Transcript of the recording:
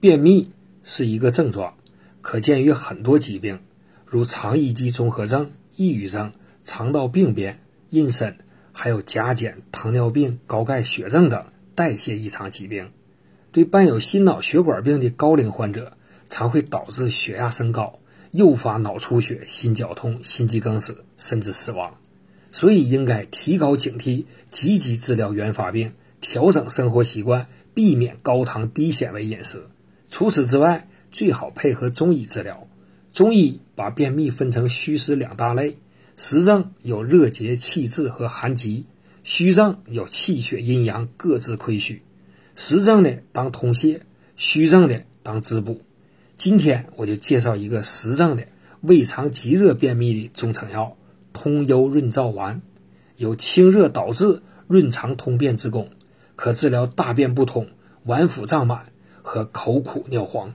便秘是一个症状，可见于很多疾病，如肠易激综合症、抑郁症、肠道病变、妊娠，还有甲减、糖尿病、高钙血症等代谢异常疾病。对伴有心脑血管病的高龄患者，常会导致血压升高，诱发脑出血、心绞痛、心肌梗死，甚至死亡。所以应该提高警惕，积极治疗原发病，调整生活习惯，避免高糖低纤维饮食。除此之外，最好配合中医治疗。中医把便秘分成虚实两大类，实症有热结气滞和寒疾，虚症有气血阴阳各自亏虚。实症的当通泻，虚症的当滋补。今天我就介绍一个实症的胃肠积热便秘的中成药——通幽润燥丸，有清热导滞、润肠通便之功，可治疗大便不通、脘腹胀满。和口苦尿黄。